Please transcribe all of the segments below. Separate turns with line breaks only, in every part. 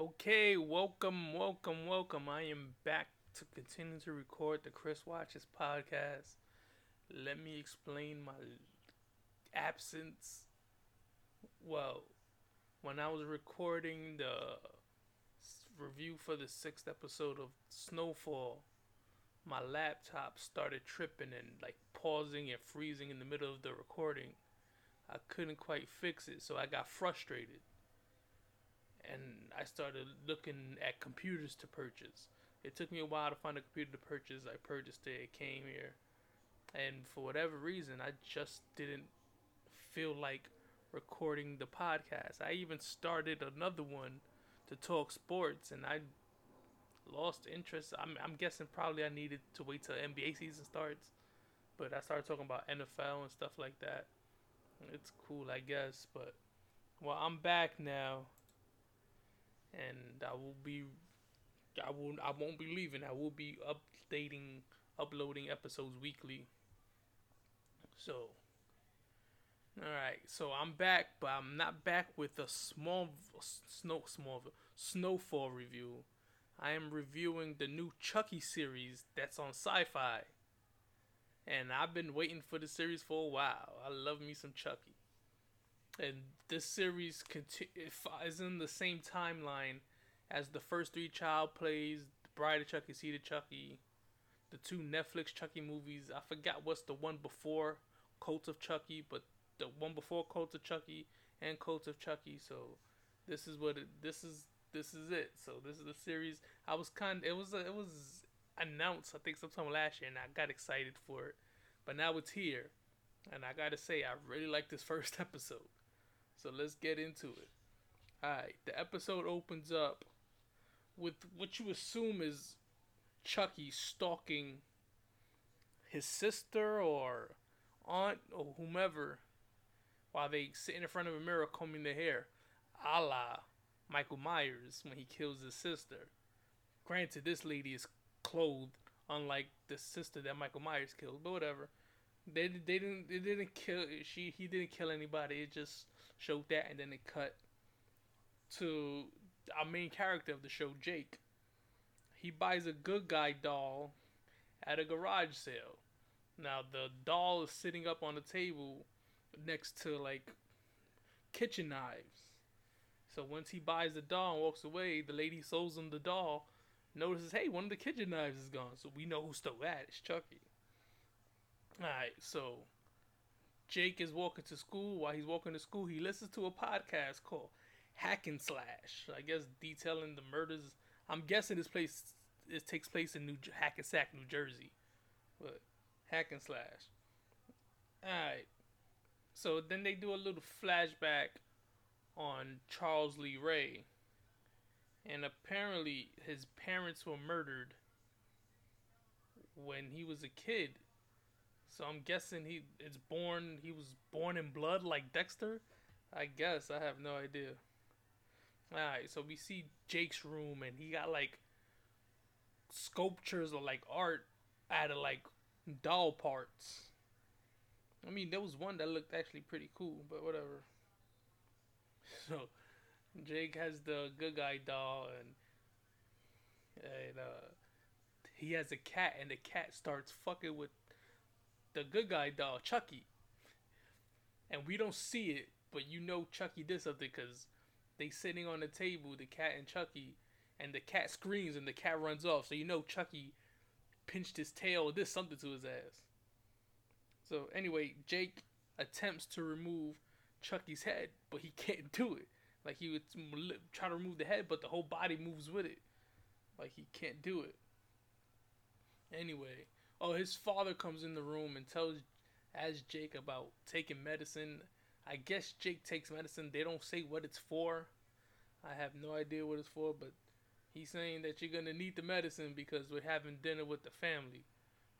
Okay, welcome, welcome, welcome. I am back to continue to record the Chris Watches podcast. Let me explain my absence. Well, when I was recording the review for the sixth episode of Snowfall, my laptop started tripping and like pausing and freezing in the middle of the recording. I couldn't quite fix it, so I got frustrated. And I started looking at computers to purchase. It took me a while to find a computer to purchase. I purchased it, it came here. And for whatever reason, I just didn't feel like recording the podcast. I even started another one to talk sports, and I lost interest. I'm, I'm guessing probably I needed to wait till NBA season starts. But I started talking about NFL and stuff like that. It's cool, I guess. But, well, I'm back now. And I will be I will I won't be leaving. I will be updating uploading episodes weekly. So Alright, so I'm back, but I'm not back with a small snow small snowfall review. I am reviewing the new Chucky series that's on Syfy. And I've been waiting for the series for a while. I love me some Chucky. And this series conti- is in the same timeline as the first three Child Plays, The Bride of Chucky, Seed Chucky, the two Netflix Chucky movies. I forgot what's the one before Cult of Chucky, but the one before Cult of Chucky and Cult of Chucky. So this is what it, this is this is it. So this is the series. I was kind it was it was announced I think sometime last year and I got excited for it. But now it's here. And I got to say I really like this first episode. So let's get into it. Alright, the episode opens up with what you assume is Chucky stalking his sister or aunt or whomever while they sit in front of a mirror combing their hair, a la Michael Myers when he kills his sister. Granted, this lady is clothed, unlike the sister that Michael Myers killed, but whatever. They they didn't they didn't kill she he didn't kill anybody. It just showed that, and then it cut to our main character of the show, Jake. He buys a good guy doll at a garage sale. Now the doll is sitting up on the table next to like kitchen knives. So once he buys the doll and walks away, the lady sells him the doll, notices, hey, one of the kitchen knives is gone. So we know who stole that. It's Chucky. Alright, so Jake is walking to school. While he's walking to school, he listens to a podcast called Hack and Slash. I guess detailing the murders. I'm guessing this place it takes place in New Hackensack, New Jersey. But Hack and Slash. Alright. So then they do a little flashback on Charles Lee Ray. And apparently his parents were murdered when he was a kid. So I'm guessing he it's born he was born in blood like Dexter. I guess I have no idea. Alright, so we see Jake's room and he got like sculptures or like art out of like doll parts. I mean, there was one that looked actually pretty cool, but whatever. So, Jake has the good guy doll, and and uh, he has a cat, and the cat starts fucking with the good guy doll, uh, Chucky. And we don't see it, but you know Chucky did something because they sitting on the table, the cat and Chucky, and the cat screams and the cat runs off. So you know Chucky pinched his tail or did something to his ass. So anyway, Jake attempts to remove Chucky's head, but he can't do it. Like he would try to remove the head, but the whole body moves with it. Like he can't do it. Anyway, oh, his father comes in the room and tells as Jake about taking medicine I guess Jake takes medicine. They don't say what it's for. I have no idea what it's for, but he's saying that you're gonna need the medicine because we're having dinner with the family.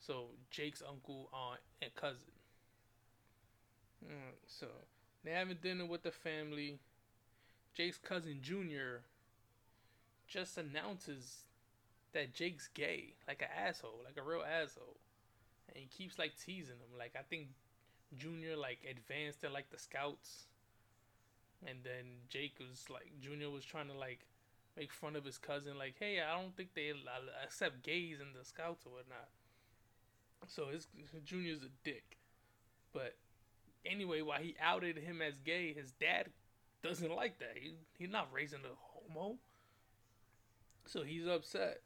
So Jake's uncle, aunt, and cousin. Mm, so they're having dinner with the family. Jake's cousin Junior just announces that Jake's gay, like an asshole, like a real asshole, and he keeps like teasing him. Like I think Junior like advanced to like the scouts, and then Jake was like Junior was trying to like make fun of his cousin, like, "Hey, I don't think they accept gays in the scouts or whatnot." So his, junior's a dick, but anyway, while he outed him as gay, his dad doesn't like that. He he's not raising a homo, so he's upset.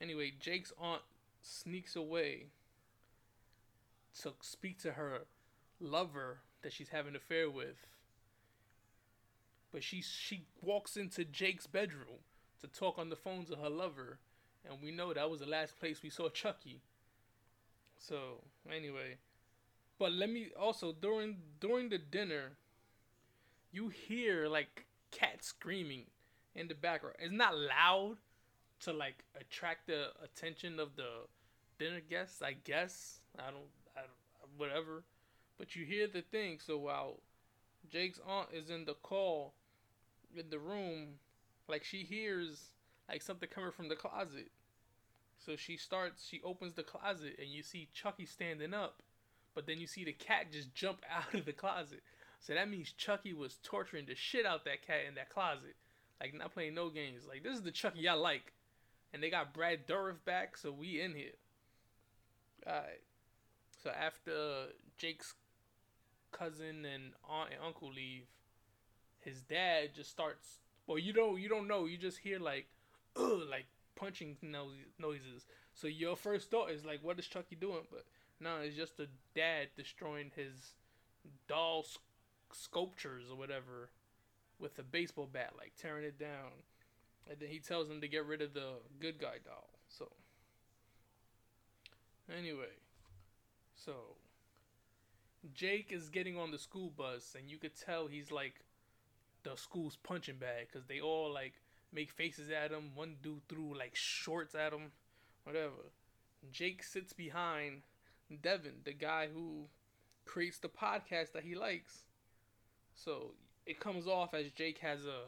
Anyway, Jake's aunt sneaks away to speak to her lover that she's having an affair with. But she she walks into Jake's bedroom to talk on the phone to her lover, and we know that was the last place we saw Chucky. So anyway, but let me also during during the dinner, you hear like cats screaming in the background. It's not loud to like attract the attention of the dinner guests. I guess I don't, I don't whatever, but you hear the thing. So while Jake's aunt is in the call in the room, like she hears like something coming from the closet. So she starts, she opens the closet and you see Chucky standing up, but then you see the cat just jump out of the closet. So that means Chucky was torturing the shit out that cat in that closet. Like not playing no games. Like this is the Chucky I like. And they got Brad Dourif back, so we in here. Alright. So after Jake's cousin and aunt and uncle leave, his dad just starts well you don't you don't know, you just hear like ugh like punching noises. So your first thought is like what is Chucky doing? But no, it's just the dad destroying his doll sculptures or whatever with a baseball bat, like tearing it down. And then he tells him to get rid of the good guy doll. So, anyway, so Jake is getting on the school bus, and you could tell he's like the school's punching bag because they all like make faces at him. One dude threw like shorts at him, whatever. Jake sits behind Devin, the guy who creates the podcast that he likes. So it comes off as Jake has a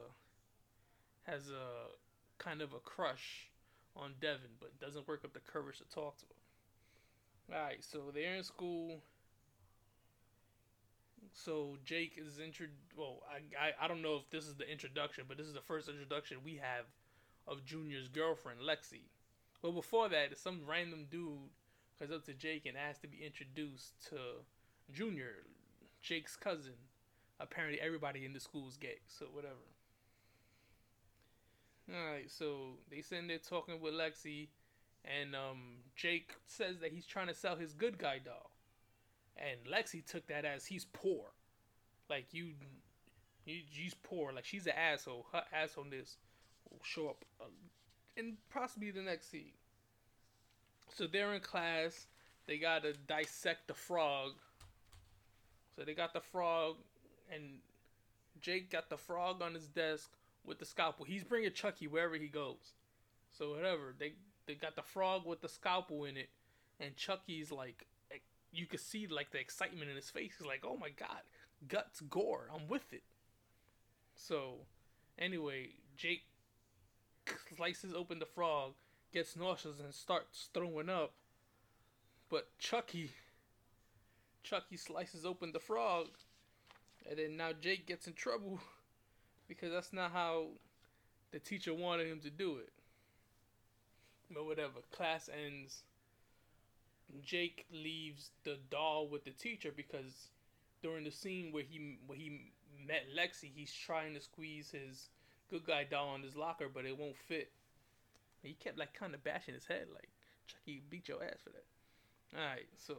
has a kind of a crush on Devin, but doesn't work up the courage to talk to him. Alright, so they're in school. So Jake is intro. Well, I, I I don't know if this is the introduction, but this is the first introduction we have of Junior's girlfriend, Lexi. Well, before that, some random dude comes up to Jake and asks to be introduced to Junior, Jake's cousin. Apparently, everybody in the school is gay, so whatever. Alright, so they sitting there talking with Lexi, and um, Jake says that he's trying to sell his good guy doll. And Lexi took that as he's poor. Like, you, you he's poor. Like, she's an asshole. Her assholeness will show up uh, in possibly the next scene. So they're in class. They gotta dissect the frog. So they got the frog, and Jake got the frog on his desk with the scalpel. He's bringing Chucky wherever he goes. So whatever they they got the frog with the scalpel in it, and Chucky's like, eh, you can see like the excitement in his face. He's like, oh my god, guts, gore, I'm with it. So, anyway, Jake slices open the frog, gets nauseous, and starts throwing up. But Chucky, Chucky slices open the frog, and then now Jake gets in trouble because that's not how the teacher wanted him to do it. But whatever, class ends. Jake leaves the doll with the teacher because during the scene where he where he met Lexi, he's trying to squeeze his good guy doll in his locker, but it won't fit. He kept like kind of bashing his head, like Chucky beat your ass for that. All right, so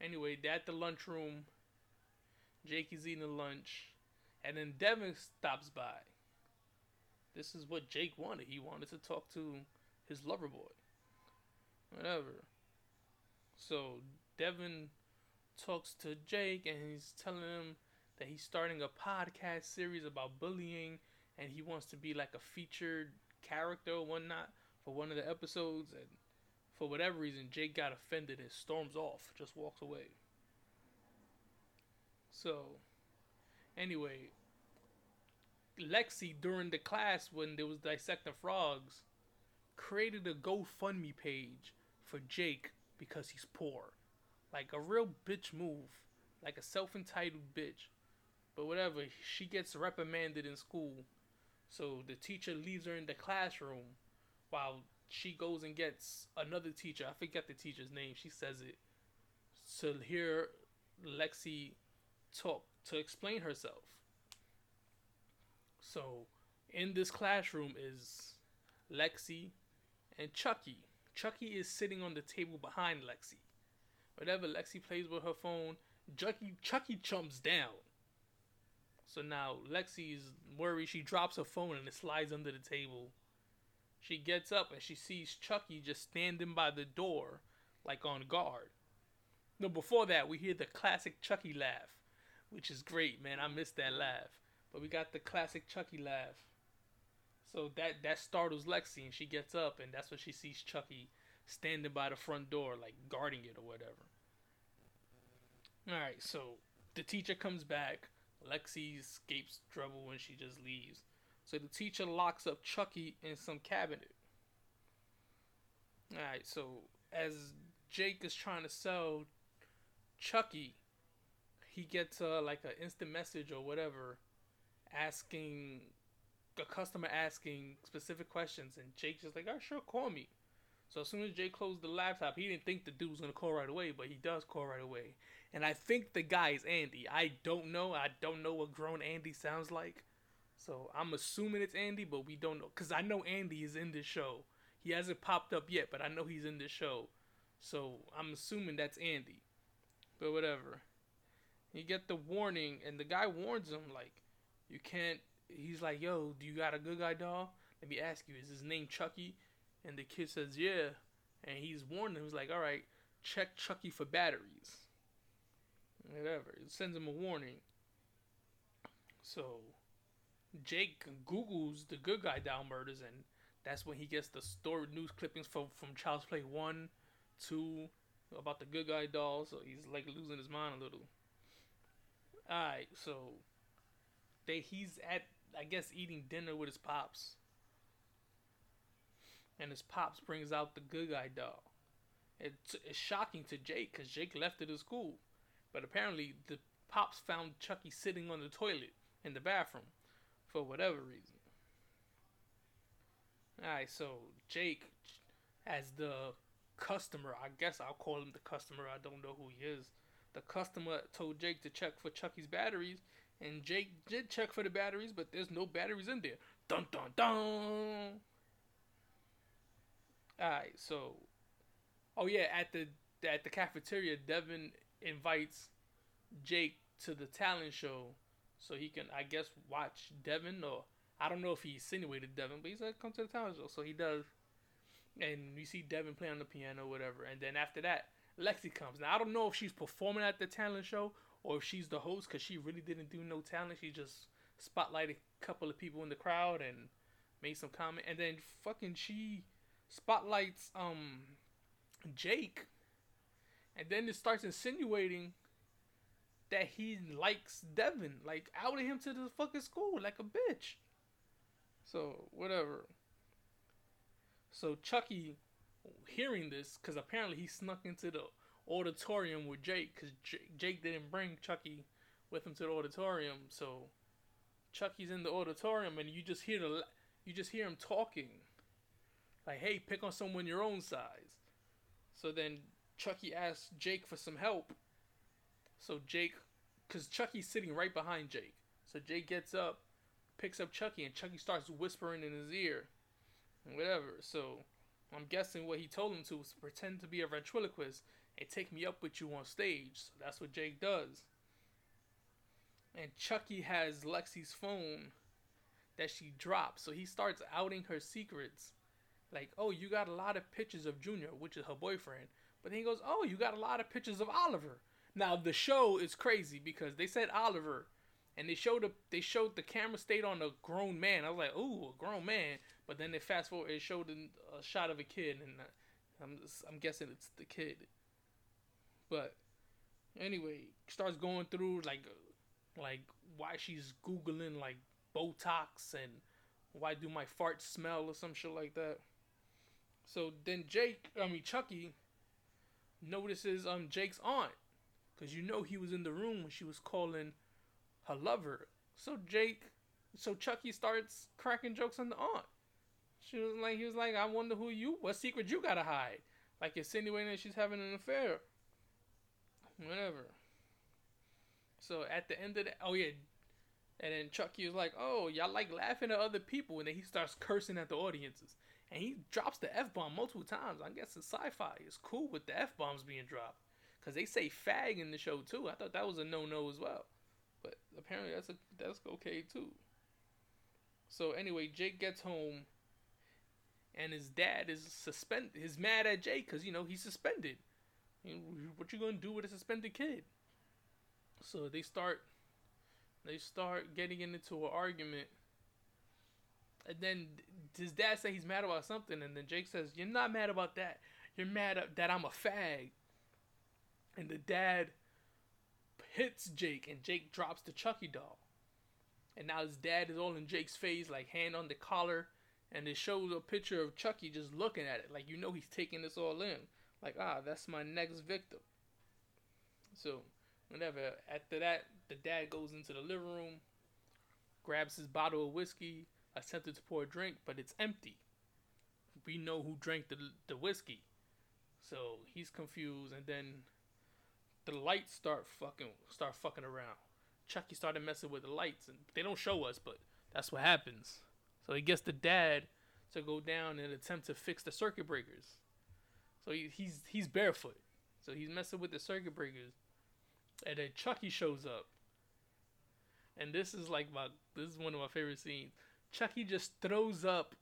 anyway, at the lunchroom, Jake is eating the lunch, and then Devin stops by. This is what Jake wanted. He wanted to talk to his lover boy. Whatever. So Devin talks to Jake and he's telling him that he's starting a podcast series about bullying and he wants to be like a featured character or whatnot for one of the episodes and for whatever reason Jake got offended and storms off, just walks away. So anyway, Lexi during the class when there was dissecting frogs created a GoFundMe page for Jake because he's poor. Like a real bitch move. Like a self entitled bitch. But whatever, she gets reprimanded in school So the teacher leaves her in the classroom while she goes and gets another teacher. I forget the teacher's name. She says it to hear Lexi talk to explain herself. So in this classroom is Lexi and Chucky. Chucky is sitting on the table behind Lexi. Whenever Lexi plays with her phone, Chucky Chucky jumps down. So now Lexi is worried. She drops her phone and it slides under the table. She gets up and she sees Chucky just standing by the door, like on guard. No, before that, we hear the classic Chucky laugh, which is great, man. I missed that laugh. But we got the classic Chucky laugh. So that that startles Lexi, and she gets up, and that's when she sees Chucky standing by the front door, like guarding it or whatever. All right, so the teacher comes back. Lexi escapes trouble when she just leaves. So the teacher locks up Chucky in some cabinet. All right, so as Jake is trying to sell Chucky, he gets uh, like an instant message or whatever, asking a customer asking specific questions, and Jake's just like, "Oh, sure, call me." So as soon as Jake closed the laptop, he didn't think the dude was gonna call right away, but he does call right away. And I think the guy is Andy. I don't know. I don't know what grown Andy sounds like. So I'm assuming it's Andy, but we don't know. Because I know Andy is in this show. He hasn't popped up yet, but I know he's in this show. So I'm assuming that's Andy. But whatever. You get the warning, and the guy warns him, like, you can't. He's like, yo, do you got a good guy doll? Let me ask you, is his name Chucky? And the kid says, yeah. And he's warning him, he's like, all right, check Chucky for batteries whatever. It sends him a warning. So Jake Googles the good guy down murders, and that's when he gets the story news clippings from from Child's Play one, two, about the good guy doll. So he's like losing his mind a little. Alright, so they he's at I guess eating dinner with his pops. And his pops brings out the good guy doll. It's, it's shocking to Jake because Jake left it at school. But apparently, the pops found Chucky sitting on the toilet in the bathroom for whatever reason. Alright, so Jake, as the customer, I guess I'll call him the customer, I don't know who he is. The customer told Jake to check for Chucky's batteries, and Jake did check for the batteries, but there's no batteries in there. Dun dun dun! Alright, so. Oh, yeah, at the at the cafeteria, Devin invites Jake to the talent show so he can, I guess, watch Devin. Or I don't know if he insinuated Devin, but he said, come to the talent show. So he does. And you see Devin play on the piano, whatever. And then after that, Lexi comes. Now, I don't know if she's performing at the talent show or if she's the host because she really didn't do no talent. She just spotlighted a couple of people in the crowd and made some comment. And then fucking she spotlights um Jake and then it starts insinuating that he likes Devin, like outing him to the fucking school like a bitch. So whatever. So Chucky, hearing this, because apparently he snuck into the auditorium with Jake, because J- Jake didn't bring Chucky with him to the auditorium. So Chucky's in the auditorium, and you just hear the you just hear him talking, like, "Hey, pick on someone your own size." So then Chucky asks Jake for some help. So Jake, because Chucky's sitting right behind Jake. So Jake gets up, picks up Chucky, and Chucky starts whispering in his ear. And whatever. So I'm guessing what he told him to was to pretend to be a ventriloquist and take me up with you on stage. So that's what Jake does. And Chucky has Lexi's phone that she drops. So he starts outing her secrets. Like, oh, you got a lot of pictures of Junior, which is her boyfriend. But then he goes, "Oh, you got a lot of pictures of Oliver." Now the show is crazy because they said Oliver, and they showed a, they showed the camera stayed on a grown man. I was like, "Ooh, a grown man!" But then they fast forward, it showed a, shot of a kid, and uh, I'm just, I'm guessing it's the kid. But anyway, starts going through like like why she's googling like Botox and why do my farts smell or some shit like that. So then Jake, I mean Chucky, notices um Jake's aunt, cause you know he was in the room when she was calling her lover. So Jake So Chucky starts cracking jokes on the aunt. She was like, he was like, I wonder who you, what secret you gotta hide, like insinuating that she's having an affair. Whatever. So at the end of the, oh yeah, and then Chucky is like, oh, y'all like laughing at other people, and then he starts cursing at the audiences, and he drops the f bomb multiple times. I guess the Syfy is cool with the f bombs being dropped, cause they say fag in the show too. I thought that was a no no as well, apparently that's a that's okay too. So anyway, Jake gets home, and his dad is suspended. He's mad at Jake because you know he's suspended. what you gonna do with a suspended kid? So they start, they start getting into an argument, and then his dad say he's mad about something, and then Jake says, "You're not mad about that. You're mad that I'm a fag." And the dad hits Jake, and Jake drops the Chucky doll. And now his dad is all in Jake's face, like hand on the collar, and it shows a picture of Chucky just looking at it, like you know he's taking this all in, like ah, that's my next victim. So, whenever after that, the dad goes into the living room, grabs his bottle of whiskey, attempted to pour a drink, but it's empty. We know who drank the the whiskey, so he's confused, and then the lights start fucking start fucking around. Chucky started messing with the lights, and they don't show us, but that's what happens. So he gets the dad to go down and attempt to fix the circuit breakers. So he, he's he's barefoot, so he's messing with the circuit breakers, and then Chucky shows up. And this is like my this is one of my favorite scenes. Chucky just throws up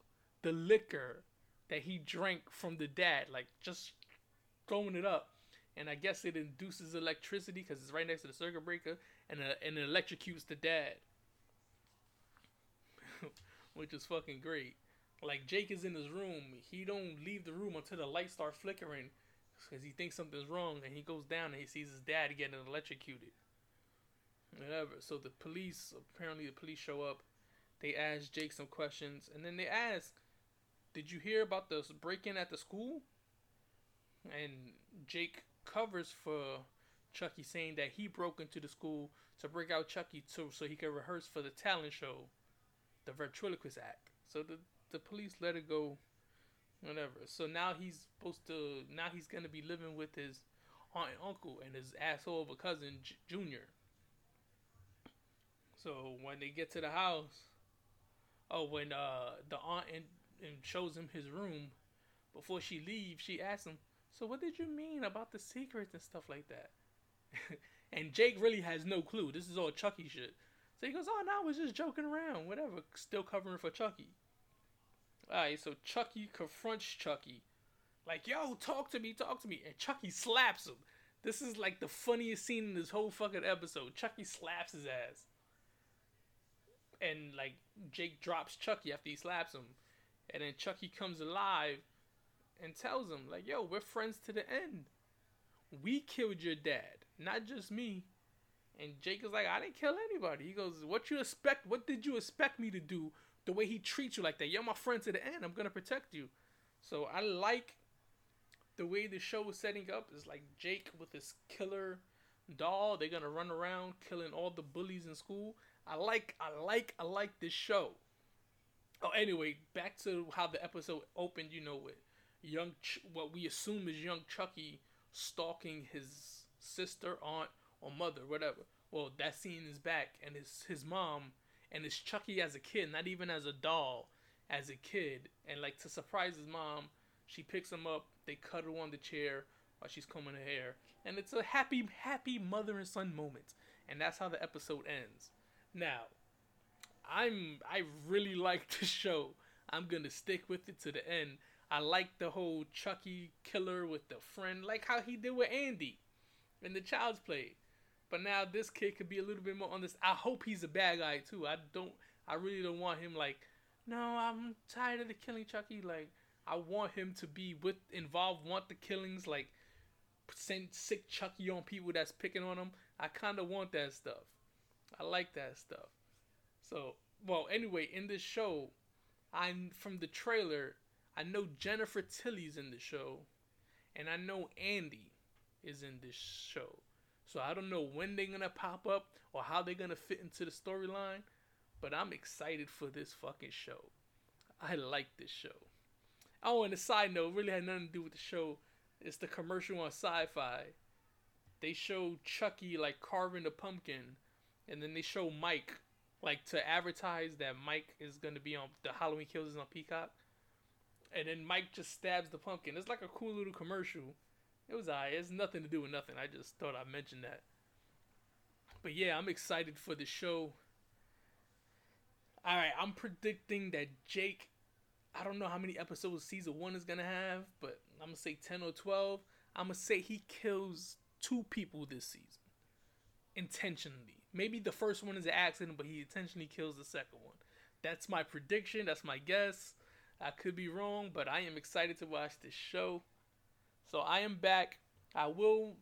the liquor that he drank from the dad, like just throwing it up. And I guess it induces electricity because it's right next to the circuit breaker, and uh, and it electrocutes the dad, which is fucking great. Like Jake is in his room, he don't leave the room until the lights start flickering, because he thinks something's wrong, and he goes down and he sees his dad getting electrocuted. Whatever. So the police, apparently the police show up. They ask Jake some questions, and then they ask, "Did you hear about the break-in at the school?" And Jake covers for Chucky saying that he broke into the school to break out Chucky to, so he could rehearse for the talent show, the ventriloquist act. So the the police let it go, whatever. So now he's supposed to now he's gonna be living with his aunt and uncle and his asshole of a cousin J- Junior. So when they get to the house, oh when uh the aunt and, and shows him his room, before she leaves, she asks him, "So what did you mean about the secrets and stuff like that?" and Jake really has no clue. This is all Chucky shit. So he goes, "Oh no, I was just joking around. Whatever." Still covering for Chucky. Alright, so Chucky confronts Chucky. Like, yo, talk to me, talk to me. And Chucky slaps him. This is like the funniest scene in this whole fucking episode. Chucky slaps his ass. And like Jake drops Chucky after he slaps him. And then Chucky comes alive and tells him, like, yo, we're friends to the end. We killed your dad not just me. And Jake is like, I didn't kill anybody. He goes, What you expect? What did you expect me to do? The way he treats you like that. You're my friend to the end. I'm gonna protect you. So I like the way the show is setting up. Is like Jake with his killer doll. They're gonna run around killing all the bullies in school. I like, I like, I like this show. Oh, anyway, back to how the episode opened. You know, with young, Ch- what we assume is young Chucky stalking his sister, aunt, or mother, whatever. Well, that scene is back, and it's his mom, and it's Chucky as a kid, not even as a doll, as a kid. And like to surprise his mom, she picks him up. They cuddle on the chair while she's combing her hair, and it's a happy, happy mother and son moment. And that's how the episode ends. Now, I'm I really like the show. I'm gonna stick with it to the end. I like the whole Chucky killer with the friend, like how he did with Andy in the Child's Play. But now this kid could be a little bit more on this. I hope he's a bad guy too. I don't. I really don't want him like. No, I'm tired of the killing Chucky. Like I want him to be with involved. Want the killings like send sick Chucky on people that's picking on him. I kind of want that stuff. I like that stuff. So well, anyway, in this show, I'm from the trailer. I know Jennifer Tilly's in the show, and I know Andy is in this show. So I don't know when they're gonna pop up or how they're gonna fit into the storyline, but I'm excited for this fucking show. I like this show. Oh, and a side note, really had nothing to do with the show. It's the commercial on Syfy. They show Chucky like carving a pumpkin, and then they show Mike like to advertise that Mike is gonna be on the Halloween Kills is on Peacock, and then Mike just stabs the pumpkin. It's like a cool little commercial. It was alright. It's nothing to do with nothing. I just thought I'd mention that. But yeah, I'm excited for the show. Alright, I'm predicting that Jake I don't know how many episodes season one is gonna have, but I'm gonna say ten or twelve. I'm gonna say he kills two people this season intentionally. Maybe the first one is an accident, but he intentionally kills the second one. That's my prediction. That's my guess. I could be wrong, but I am excited to watch this show. So I am back. I will.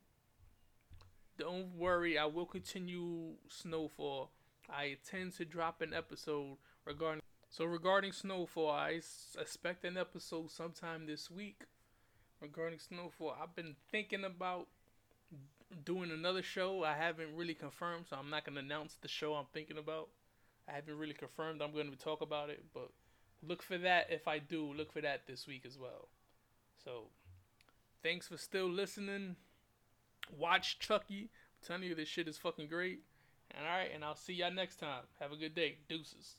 Don't worry. I will continue Snowfall. I intend to drop an episode regarding so regarding Snowfall, I expect an episode sometime this week. Regarding Snowfall, I've been thinking about doing another show. I haven't really confirmed, so I'm not gonna announce the show I'm thinking about. I haven't really confirmed I'm going to talk about it, but look for that if I do. Look for that this week as well. So, thanks for still listening. Watch Chucky. I'm telling you, this shit is fucking great. And alright, and I'll see y'all next time. Have a good day. Deuces.